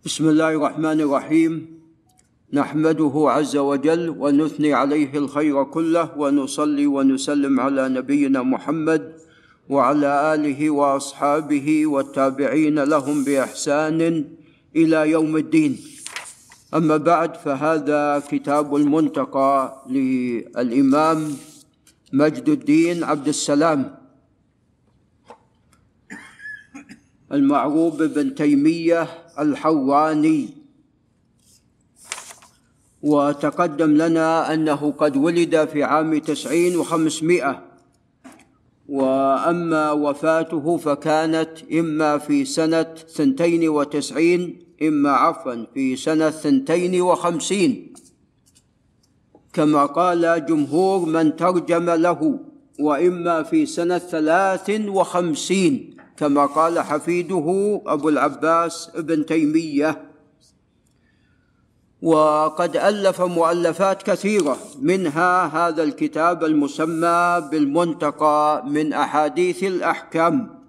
بسم الله الرحمن الرحيم. نحمده عز وجل ونثني عليه الخير كله ونصلي ونسلم على نبينا محمد وعلى آله وأصحابه والتابعين لهم بإحسان إلى يوم الدين. أما بعد فهذا كتاب المنتقى للإمام مجد الدين عبد السلام. المعروف بن تيمية الحواني. وتقدم لنا أنه قد ولد في عام تسعين وخمسمائة. وأما وفاته فكانت إما في سنة ثنتين وتسعين إما عفوا في سنة ثنتين وخمسين. كما قال جمهور من ترجم له. وإما في سنة ثلاث وخمسين كما قال حفيده أبو العباس ابن تيمية. وقد ألف مؤلفات كثيرة منها هذا الكتاب المسمى بالمنتقى من أحاديث الأحكام.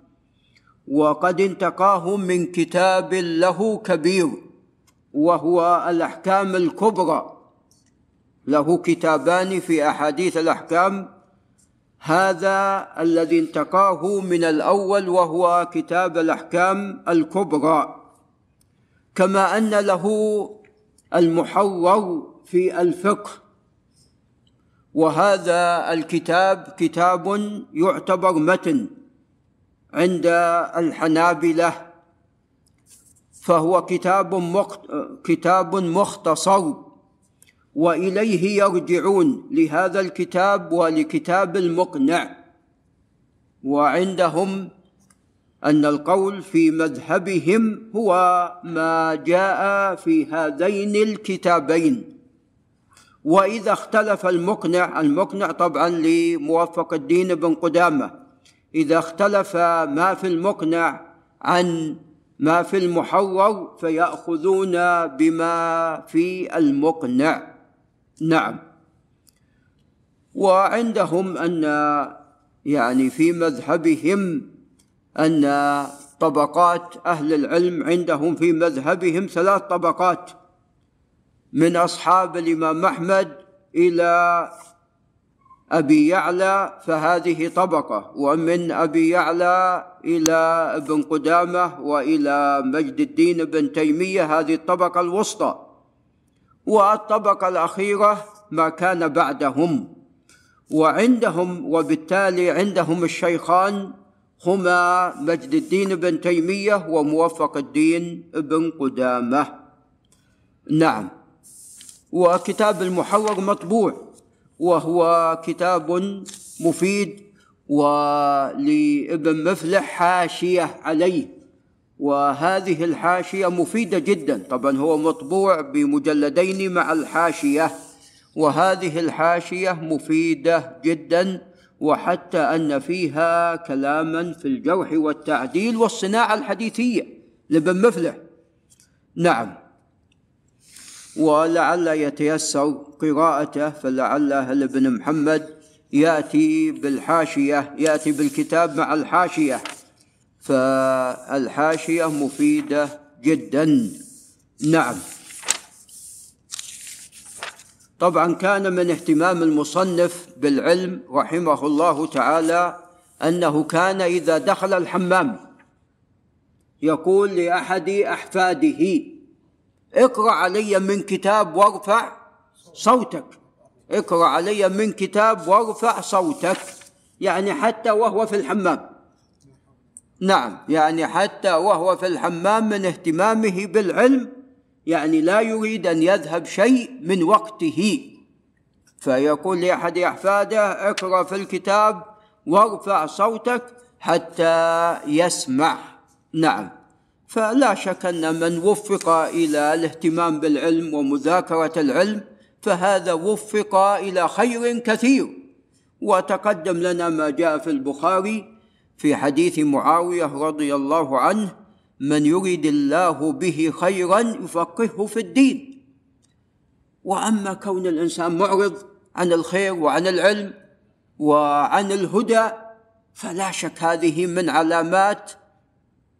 وقد انتقاه من كتاب له كبير وهو الأحكام الكبرى. له كتابان في أحاديث الأحكام هذا الذي انتقاه من الأول وهو كتاب الأحكام الكبرى. كما أن له المحور في الفقه. وهذا الكتاب كتاب يعتبر متن عند الحنابلة. فهو كتاب كتاب مختصر. وإليه يرجعون لهذا الكتاب ولكتاب المقنع. وعندهم أن القول في مذهبهم هو ما جاء في هذين الكتابين. وإذا اختلف المقنع المقنع طبعا لموفق الدين بن قدامة. إذا اختلف ما في المقنع عن ما في المحور فيأخذون بما في المقنع. نعم. وعندهم أن يعني في مذهبهم أن طبقات أهل العلم عندهم في مذهبهم ثلاث طبقات من أصحاب الإمام أحمد إلى أبي يعلى فهذه طبقة ومن أبي يعلى إلى ابن قدامة وإلى مجد الدين بن تيمية هذه الطبقة الوسطى. والطبقة الأخيرة ما كان بعدهم. وعندهم وبالتالي عندهم الشيخان هما مجد الدين بن تيمية وموفق الدين بن قدامة. نعم. وكتاب المحور مطبوع وهو كتاب مفيد ولابن مفلح حاشية عليه. وهذه الحاشية مفيدة جدا. طبعا هو مطبوع بمجلدين مع الحاشية وهذه الحاشية مفيدة جدا وحتى أن فيها كلاما في الجرح والتعديل والصناعة الحديثية لابن مفلح. نعم. ولعل يتيسر قراءته فلعل ابن محمد يأتي بالحاشية يأتي بالكتاب مع الحاشية. فالحاشية مفيدة جدا. نعم. طبعا كان من اهتمام المصنف بالعلم رحمه الله تعالى أنه كان إذا دخل الحمام يقول لأحد أحفاده اقرأ علي من كتاب وارفع صوتك. اقرأ علي من كتاب وارفع صوتك. يعني حتى وهو في الحمام. نعم يعني حتى وهو في الحمام من اهتمامه بالعلم يعني لا يريد أن يذهب شيء من وقته. فيقول لأحد أحفاده اقرأ في الكتاب وارفع صوتك حتى يسمع. نعم فلا شك أن من وفق إلى الاهتمام بالعلم ومذاكرة العلم فهذا وفق إلى خير كثير. وتقدم لنا ما جاء في البخاري في حديث معاوية رضي الله عنه من يرد الله به خيرا يفقهه في الدين. وأما كون الإنسان معرض عن الخير وعن العلم وعن الهدى فلا شك هذه من علامات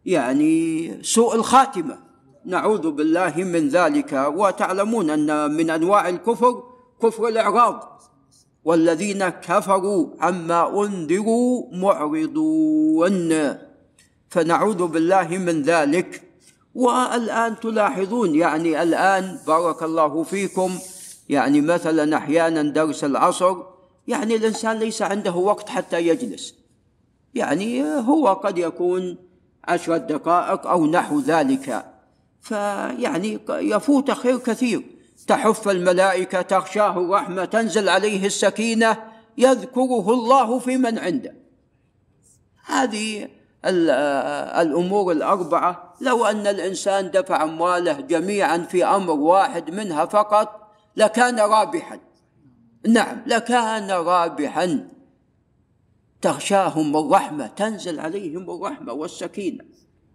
يعني سوء الخاتمة. نعوذ بالله من ذلك. وتعلمون أن من أنواع الكفر كفر الإعراض. والذين كفروا عما أنذروا معرضون. فنعوذ بالله من ذلك. والآن تلاحظون يعني الآن بارك الله فيكم. يعني مثلا أحيانا درس العصر يعني الإنسان ليس عنده وقت حتى يجلس. يعني هو قد يكون عشرة دقائق أو نحو ذلك. فيعني يفوت خير كثير. تحف الملائكة تغشاه الرحمة تنزل عليه السكينة يذكره الله في من عنده. هذه الأمور الأربعة. لو أن الإنسان دفع أمواله جميعا في أمر واحد منها فقط لكان رابحا. نعم لكان رابحا. تغشاهم الرحمة تنزل عليهم الرحمة والسكينة.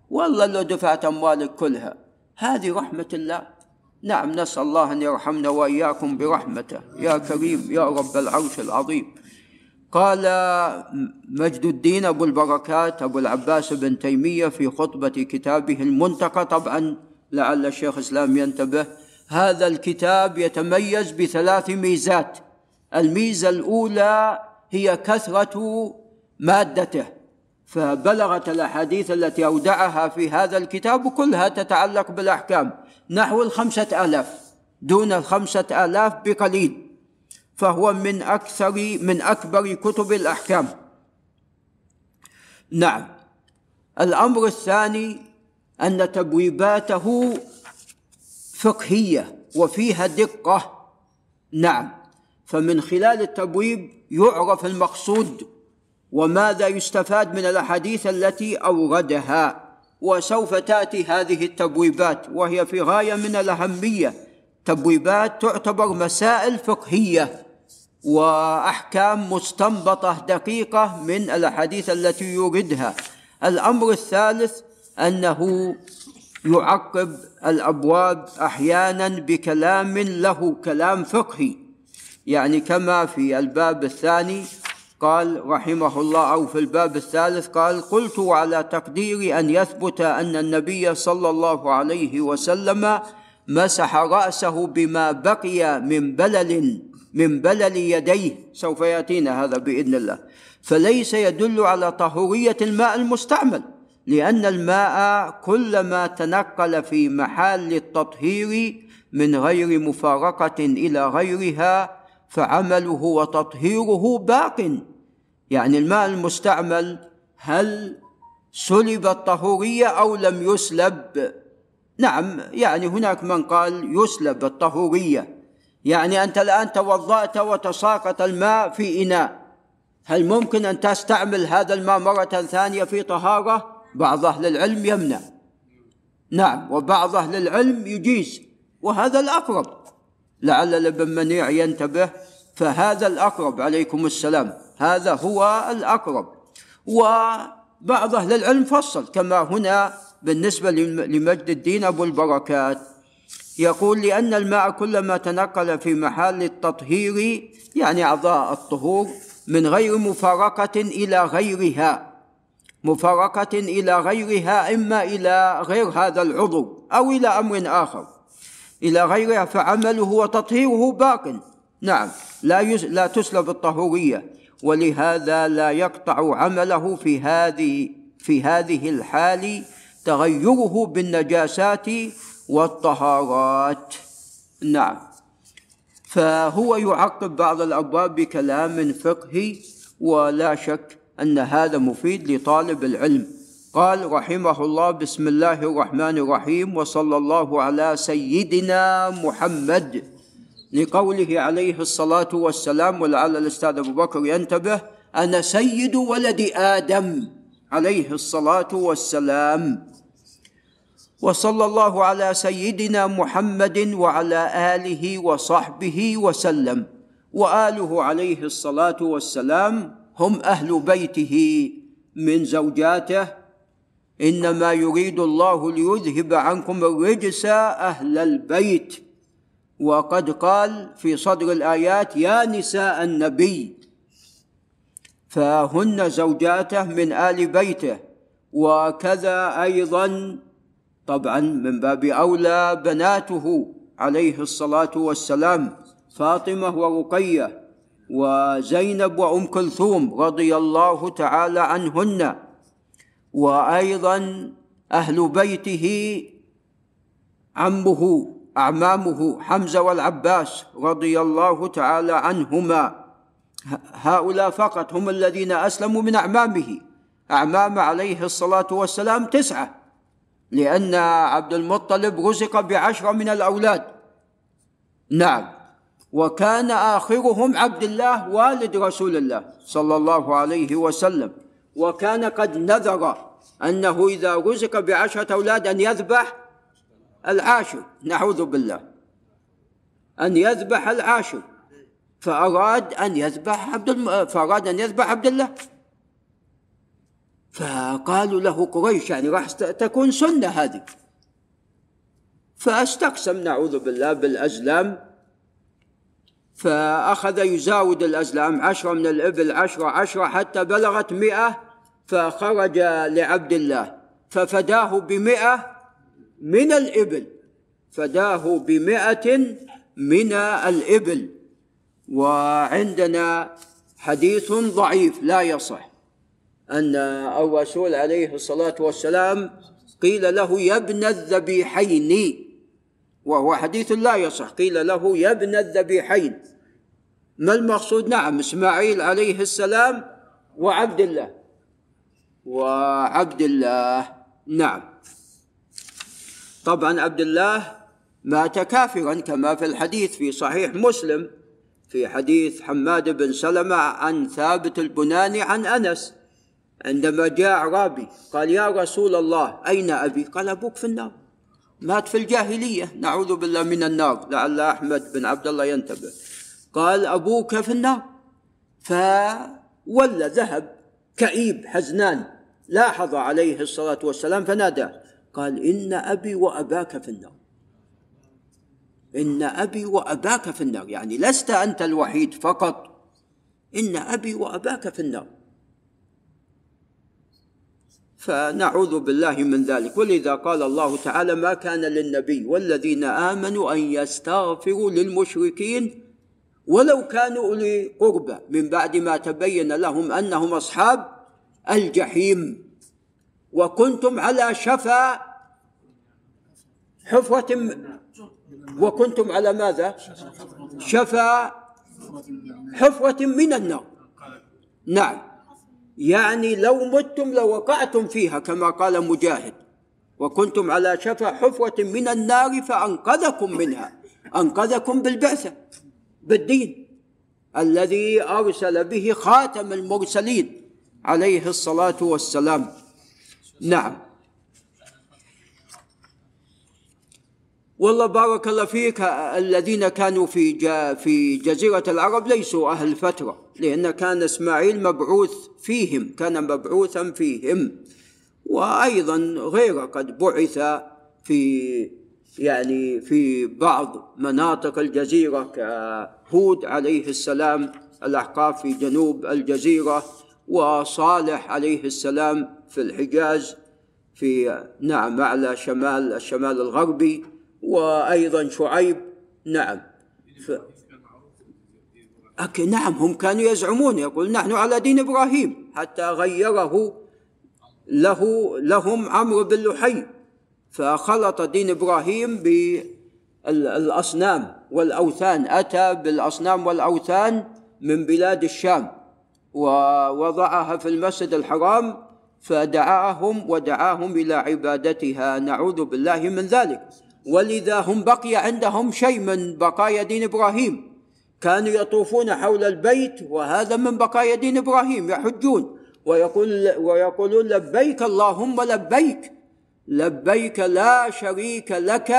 والله لو دفعت أموالك كلها هذه رحمة الله. نعم نسأل الله أن يرحمنا وإياكم برحمته. يا كريم يا رب العرش العظيم. قال مجد الدين أبو البركات أبو العباس بن تيمية في خطبة كتابه المنتقى. طبعا لعل الشيخ الإسلام ينتبه هذا الكتاب يتميز بثلاث ميزات. الميزة الأولى هي كثرة مادته. فبلغت الأحاديث التي أودعها في هذا الكتاب كلها تتعلق بالأحكام. نحو الخمسة آلاف دون الخمسة آلاف بقليل. فهو من أكثر من أكبر كتب الأحكام. نعم. الأمر الثاني أن تبويباته فقهية وفيها دقة. نعم. فمن خلال التبويب يعرف المقصود وماذا يستفاد من الأحاديث التي أوردها؟ وسوف تأتي هذه التبويبات وهي في غاية من الأهمية. تبويبات تعتبر مسائل فقهية وأحكام مستنبطة دقيقة من الأحاديث التي يوردها. الأمر الثالث أنه يعقب الأبواب أحيانا بكلام له كلام فقهي. يعني كما في الباب الثاني قال رحمه الله أو في الباب الثالث قال قلت على تقدير أن يثبت أن النبي صلى الله عليه وسلم مسح رأسه بما بقي من بلل من بلل يديه. سوف يأتينا هذا بإذن الله. فليس يدل على طهورية الماء المستعمل لأن الماء كلما تنقل في محل التطهير من غير مفارقة إلى غيرها فعمله وتطهيره باق. يعني الماء المستعمل هل سلب الطهورية أو لم يسلب؟ نعم يعني هناك من قال يسلب الطهورية. يعني أنت الآن توضأت وتساقط الماء في إناء. هل ممكن أن تستعمل هذا الماء مرة ثانية في طهارة؟ بعض أهل العلم يمنع. نعم وبعض أهل العلم يجيز وهذا الأقرب. لعل الابن منيع ينتبه فهذا الأقرب عليكم السلام. هذا هو الأقرب. وبعض أهل العلم فصل كما هنا بالنسبة لمجد الدين أبو البركات. يقول لأن الماء كلما تنقل في محل التطهير يعني أعضاء الطهور من غير مفارقة إلى غيرها. مفارقة إلى غيرها إما إلى غير هذا العضو أو إلى أمر آخر. إلى غيرها فعمله وتطهيره باق. نعم لا لا تسلب الطهورية ولهذا لا يقطع عمله في هذه في هذه الحال تغيره بالنجاسات والطهارات. نعم. فهو يعقب بعض الأبواب بكلام فقهي ولا شك أن هذا مفيد لطالب العلم. قال رحمه الله بسم الله الرحمن الرحيم وصلى الله على سيدنا محمد. لقوله عليه الصلاة والسلام ولعل الأستاذ أبو بكر ينتبه أنا سيد ولد آدم عليه الصلاة والسلام. وصلى الله على سيدنا محمد وعلى آله وصحبه وسلم. وآله عليه الصلاة والسلام هم أهل بيته من زوجاته إنما يريد الله ليذهب عنكم الرجس أهل البيت. وقد قال في صدر الآيات يا نساء النبي فهن زوجاته من آل بيته. وكذا أيضا طبعا من باب أولى بناته عليه الصلاة والسلام فاطمة ورقية وزينب وأم كلثوم رضي الله تعالى عنهن. وأيضا أهل بيته عمه أعمامه حمزة والعباس رضي الله تعالى عنهما. هؤلاء فقط هم الذين أسلموا من أعمامه. أعمام عليه الصلاة والسلام تسعة لأن عبد المطلب رزق بعشرة من الأولاد. نعم. وكان آخرهم عبد الله والد رسول الله صلى الله عليه وسلم. وكان قد نذر أنه إذا رزق بعشرة أولاد أن يذبح العاشر نعوذ بالله. أن يذبح العاشر فأراد أن يذبح عبد الم... فأراد أن يذبح عبد الله. فقالوا له قريش يعني راح تكون سنة هذه. فاستقسم نعوذ بالله بالأزلام. فأخذ يزاود الأزلام عشرة من الإبل عشرة عشرة حتى بلغت مئة. فخرج لعبد الله. ففداه بمئة من الإبل. فداه بمئة من الإبل. وعندنا حديث ضعيف لا يصح. أن الرسول عليه الصلاة والسلام قيل له يا ابن الذبيحين. وهو حديث لا يصح. قيل له يا ابن الذبيحين. ما المقصود؟ نعم إسماعيل عليه السلام وعبد الله. وعبد الله. نعم. طبعا عبد الله مات كافرا كما في الحديث في صحيح مسلم في حديث حماد بن سلمة عن ثابت البناني عن أنس. عندما جاء أعرابي قال يا رسول الله أين أبي؟ قال أبوك في النار. مات في الجاهلية. نعوذ بالله من النار. لعل أحمد بن عبد الله ينتبه. قال أبوك في النار. فولى ذهب كئيب حزنان. لاحظ عليه الصلاة والسلام فنادى قال إن أبي وأباك في النار. إن أبي وأباك في النار يعني لست أنت الوحيد فقط. إن أبي وأباك في النار. فنعوذ بالله من ذلك. ولذا قال الله تعالى ما كان للنبي والذين آمنوا أن يستغفروا للمشركين ولو كانوا أولي قربى. من بعد ما تبين لهم أنهم أصحاب الجحيم. وكنتم على شفا حفرة وكنتم على ماذا؟ شفا حفرة من النار. نعم. يعني لو متم لوقعتم فيها كما قال مجاهد. وكنتم على شفا حفرة من النار فأنقذكم منها. أنقذكم بالبعثة بالدين. الذي أرسل به خاتم المرسلين. عليه الصلاة والسلام. نعم. والله بارك الله فيك الذين كانوا في في جزيرة العرب ليسوا أهل فترة لأن كان إسماعيل مبعوث فيهم كان مبعوثا فيهم. وأيضا غيره قد بعث في يعني في بعض مناطق الجزيرة كهود عليه السلام الأحقاف في جنوب الجزيرة. وصالح عليه السلام في الحجاز في نعم أعلى شمال الشمال الغربي وأيضا شعيب. نعم. ف... أكي نعم هم كانوا يزعمون يقول نحن على دين إبراهيم حتى غيره له لهم عمرو بن لحي فخلط دين إبراهيم بالأصنام والأوثان أتى بالأصنام والأوثان من بلاد الشام. ووضعها في المسجد الحرام فدعاهم ودعاهم إلى عبادتها. نعوذ بالله من ذلك. ولذا هم بقي عندهم شيء من بقايا دين إبراهيم. كانوا يطوفون حول البيت وهذا من بقايا دين إبراهيم يحجون. ويقول ويقولون لبيك اللهم لبيك. لبيك لا شريك لك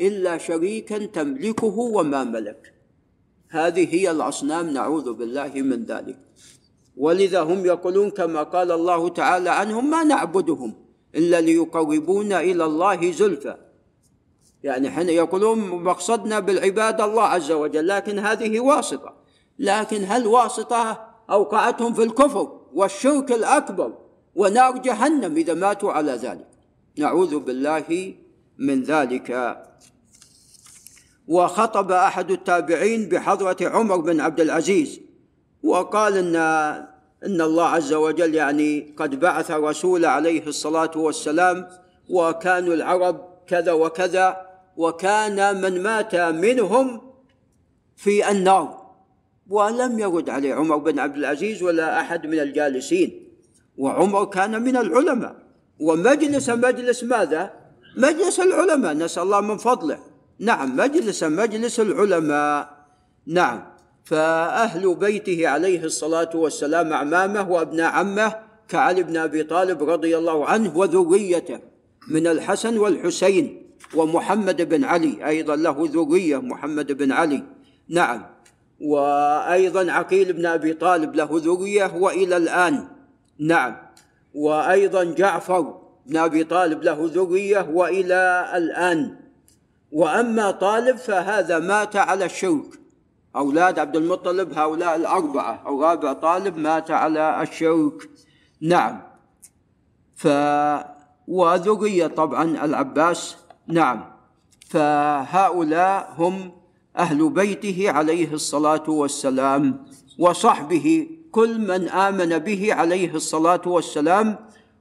إلا شريكا تملكه وما ملك. هذه هي الأصنام نعوذ بالله من ذلك. ولذا هم يقولون كما قال الله تعالى عنهم ما نعبدهم إلا ليقربونا إلى الله زلفى. يعني حين يقولون مقصدنا بالعبادة الله عز وجل لكن هذه واسطة. لكن هل واسطة أوقعتهم في الكفر والشرك الأكبر ونار جهنم إذا ماتوا على ذلك؟ نعوذ بالله من ذلك. وخطب أحد التابعين بحضرة عمر بن عبد العزيز وقال إن إن الله عز وجل يعني قد بعث رسول عليه الصلاة والسلام وكانوا العرب كذا وكذا وكان من مات منهم في النار ولم يرد عليه عمر بن عبد العزيز ولا أحد من الجالسين وعمر كان من العلماء. ومجلس مجلس ماذا؟ مجلس العلماء. نسأل الله من فضله. نعم مجلس مجلس العلماء. نعم. فأهل بيته عليه الصلاة والسلام أعمامه وأبناء عمه كعلي بن أبي طالب رضي الله عنه وذريته من الحسن والحسين ومحمد بن علي أيضا له ذرية محمد بن علي نعم. وأيضا عقيل بن أبي طالب له ذرية وإلى الآن نعم. وأيضا جعفر بن أبي طالب له ذرية وإلى الآن. وأما طالب فهذا مات على الشرك. أولاد عبد المطلب هؤلاء الأربعة أو رابع طالب مات على الشرك نعم. ف وذرية طبعا العباس. نعم. فهؤلاء هم أهل بيته عليه الصلاة والسلام وصحبه كل من آمن به عليه الصلاة والسلام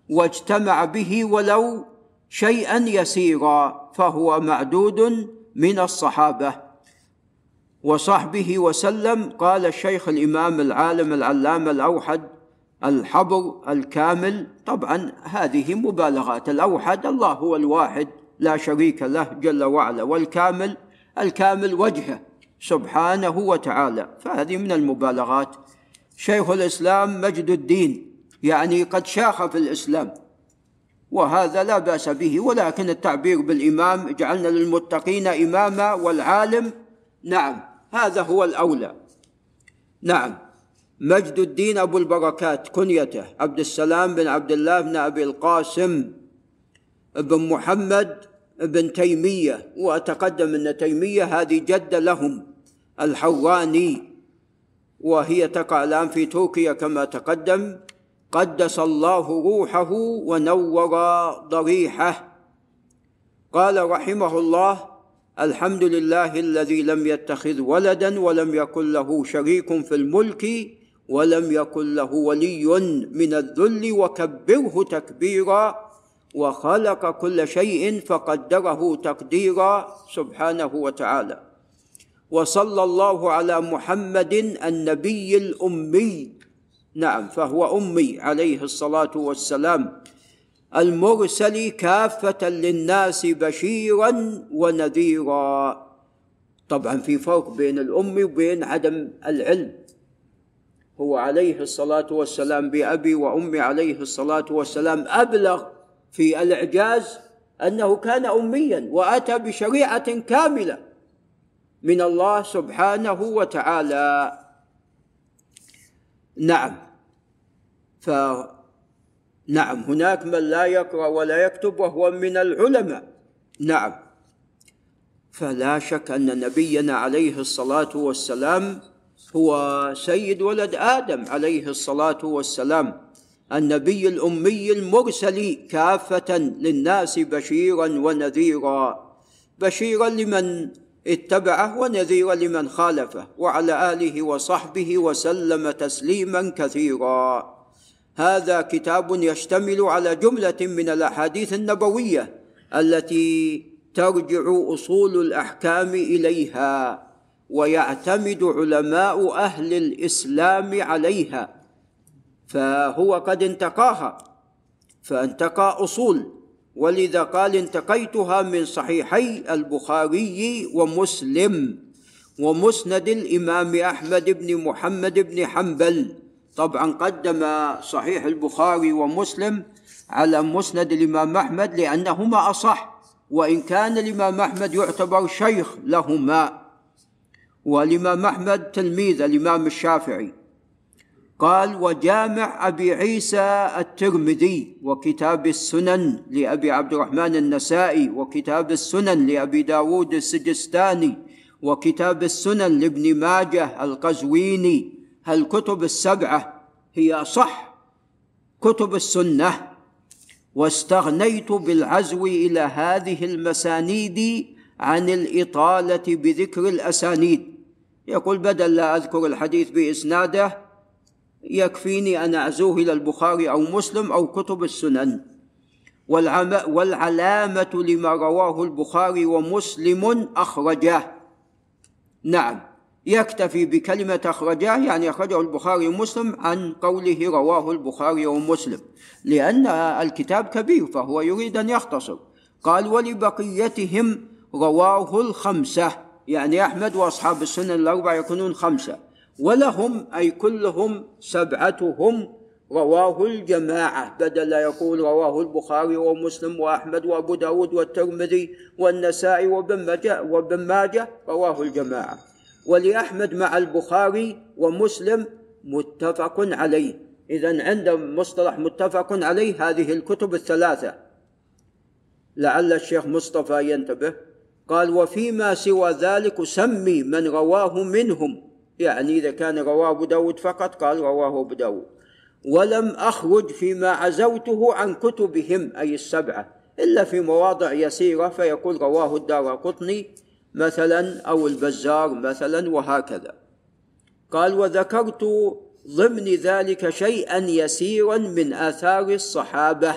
واجتمع به ولو شيئا يسيرا فهو معدود من الصحابة. وصحبه وسلم قال الشيخ الإمام العالم العلامة الأوحد الحبر الكامل. طبعا هذه مبالغات. الأوحد الله هو الواحد لا شريك له جل وعلا والكامل الكامل وجهه سبحانه وتعالى. فهذه من المبالغات. شيخ الإسلام مجد الدين يعني قد شاخ في الإسلام وهذا لا بأس به. ولكن التعبير بالإمام اجعلنا للمتقين إماما والعالم نعم هذا هو الأولى. نعم. مجد الدين أبو البركات كنيته. عبد السلام بن عبد الله بن أبي القاسم بن محمد بن تيمية. وأتقدم أن تيمية هذه جده لهم الحواني وهي تقع الآن في تركيا كما تقدم. قدس الله روحه ونور ضريحه. قال رحمه الله الحمد لله الذي لم يتخذ ولدا ولم يكن له شريك في الملك ولم يكن له ولي من الذل وكبره تكبيرا وخلق كل شيء فقدره تقديرا سبحانه وتعالى. وصلى الله على محمد النبي الأمي. نعم فهو أمي عليه الصلاة والسلام. المرسل كافة للناس بشيرا ونذيرا. طبعا في فرق بين الأم وبين عدم العلم. هو عليه الصلاة والسلام بأبي وأمي عليه الصلاة والسلام أبلغ في الإعجاز أنه كان اميا وأتى بشريعة كاملة من الله سبحانه وتعالى. نعم. ف نعم هناك من لا يقرأ ولا يكتب وهو من العلماء. نعم. فلا شك أن نبينا عليه الصلاة والسلام هو سيد ولد آدم عليه الصلاة والسلام النبي الأمي المرسل كافة للناس بشيرا ونذيرا. بشيرا لمن اتبعه ونذيرا لمن خالفه وعلى آله وصحبه وسلم تسليما كثيرا. هذا كتاب يشتمل على جملة من الأحاديث النبوية التي ترجع أصول الأحكام إليها ويعتمد علماء أهل الإسلام عليها فهو قد انتقاها فانتقى أصول ولذا قال انتقيتها من صحيحي البخاري ومسلم ومسند الإمام أحمد بن محمد بن حنبل. طبعا قدم صحيح البخاري ومسلم على مسند الإمام أحمد لأنهما أصح وإن كان الإمام أحمد يعتبر شيخ لهما. والإمام أحمد تلميذ الإمام الشافعي. قال وجامع أبي عيسى الترمذي وكتاب السنن لأبي عبد الرحمن النسائي وكتاب السنن لأبي داود السجستاني وكتاب السنن لابن ماجه القزويني الكتب السبعة هي صح؟ كتب السنة. واستغنيت بالعزو إلى هذه المسانيد عن الإطالة بذكر الأسانيد. يقول بدل لا أذكر الحديث بإسناده يكفيني أن أعزوه إلى البخاري أو مسلم أو كتب السنن. والعلامة لما رواه البخاري ومسلم اخرجاه نعم. يكتفي بكلمة أخرجاه يعني أخرجه البخاري ومسلم عن قوله رواه البخاري ومسلم لأن الكتاب كبير فهو يريد أن يختصر. قال ولبقيتهم رواه الخمسة. يعني أحمد وأصحاب السنن الأربعة يكونون خمسة. ولهم أي كلهم سبعتهم رواه الجماعة. بدل لا يقول رواه البخاري ومسلم وأحمد وأبو داود والترمذي والنسائي وابن ماجه, رواه الجماعة. ولأحمد مع البخاري ومسلم متفق عليه. إذا عند مصطلح متفق عليه هذه الكتب الثلاثة. لعل الشيخ مصطفى ينتبه. قال وفيما سوى ذلك سمي من رواه منهم. يعني إذا كان رواه أبو داود فقط قال رواه أبو داود. ولم أخرج فيما عزوته عن كتبهم. أي السبعة. إلا في مواضع يسيرة فيقول رواه الدار قطني. مثلا أو البزار مثلا وهكذا. قال وذكرت ضمن ذلك شيئا يسيرا من آثار الصحابة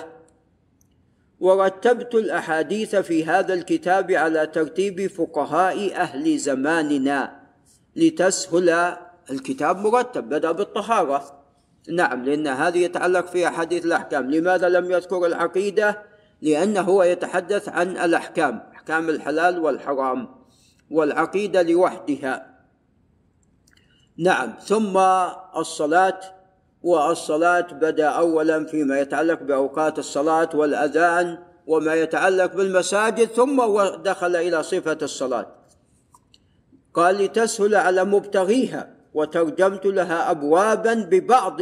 ورتبت الأحاديث في هذا الكتاب على ترتيب فقهاء أهل زماننا لتسهل الكتاب مرتب بدأ بالطهارة. نعم لأن هذه يتعلق في أحاديث الأحكام. لماذا لم يذكر العقيدة؟ لأنه هو يتحدث عن الأحكام أحكام الحلال والحرام. والعقيدة لوحدها. نعم ثم الصلاة والصلاة بدأ أولا فيما يتعلق بأوقات الصلاة والأذان وما يتعلق بالمساجد ثم دخل إلى صفة الصلاة. قال لتسهل على مبتغيها وترجمت لها ابوابا ببعض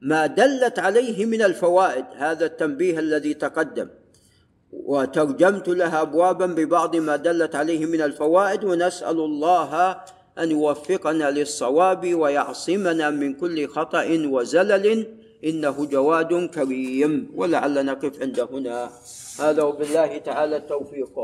ما دلت عليه من الفوائد. هذا التنبيه الذي تقدم. وترجمت لها ابوابا ببعض ما دلت عليه من الفوائد ونسأل الله أن يوفقنا للصواب ويعصمنا من كل خطأ وزلل. إنه جواد كريم ولعل نقف عند هنا. هذا وبالله تعالى التوفيق.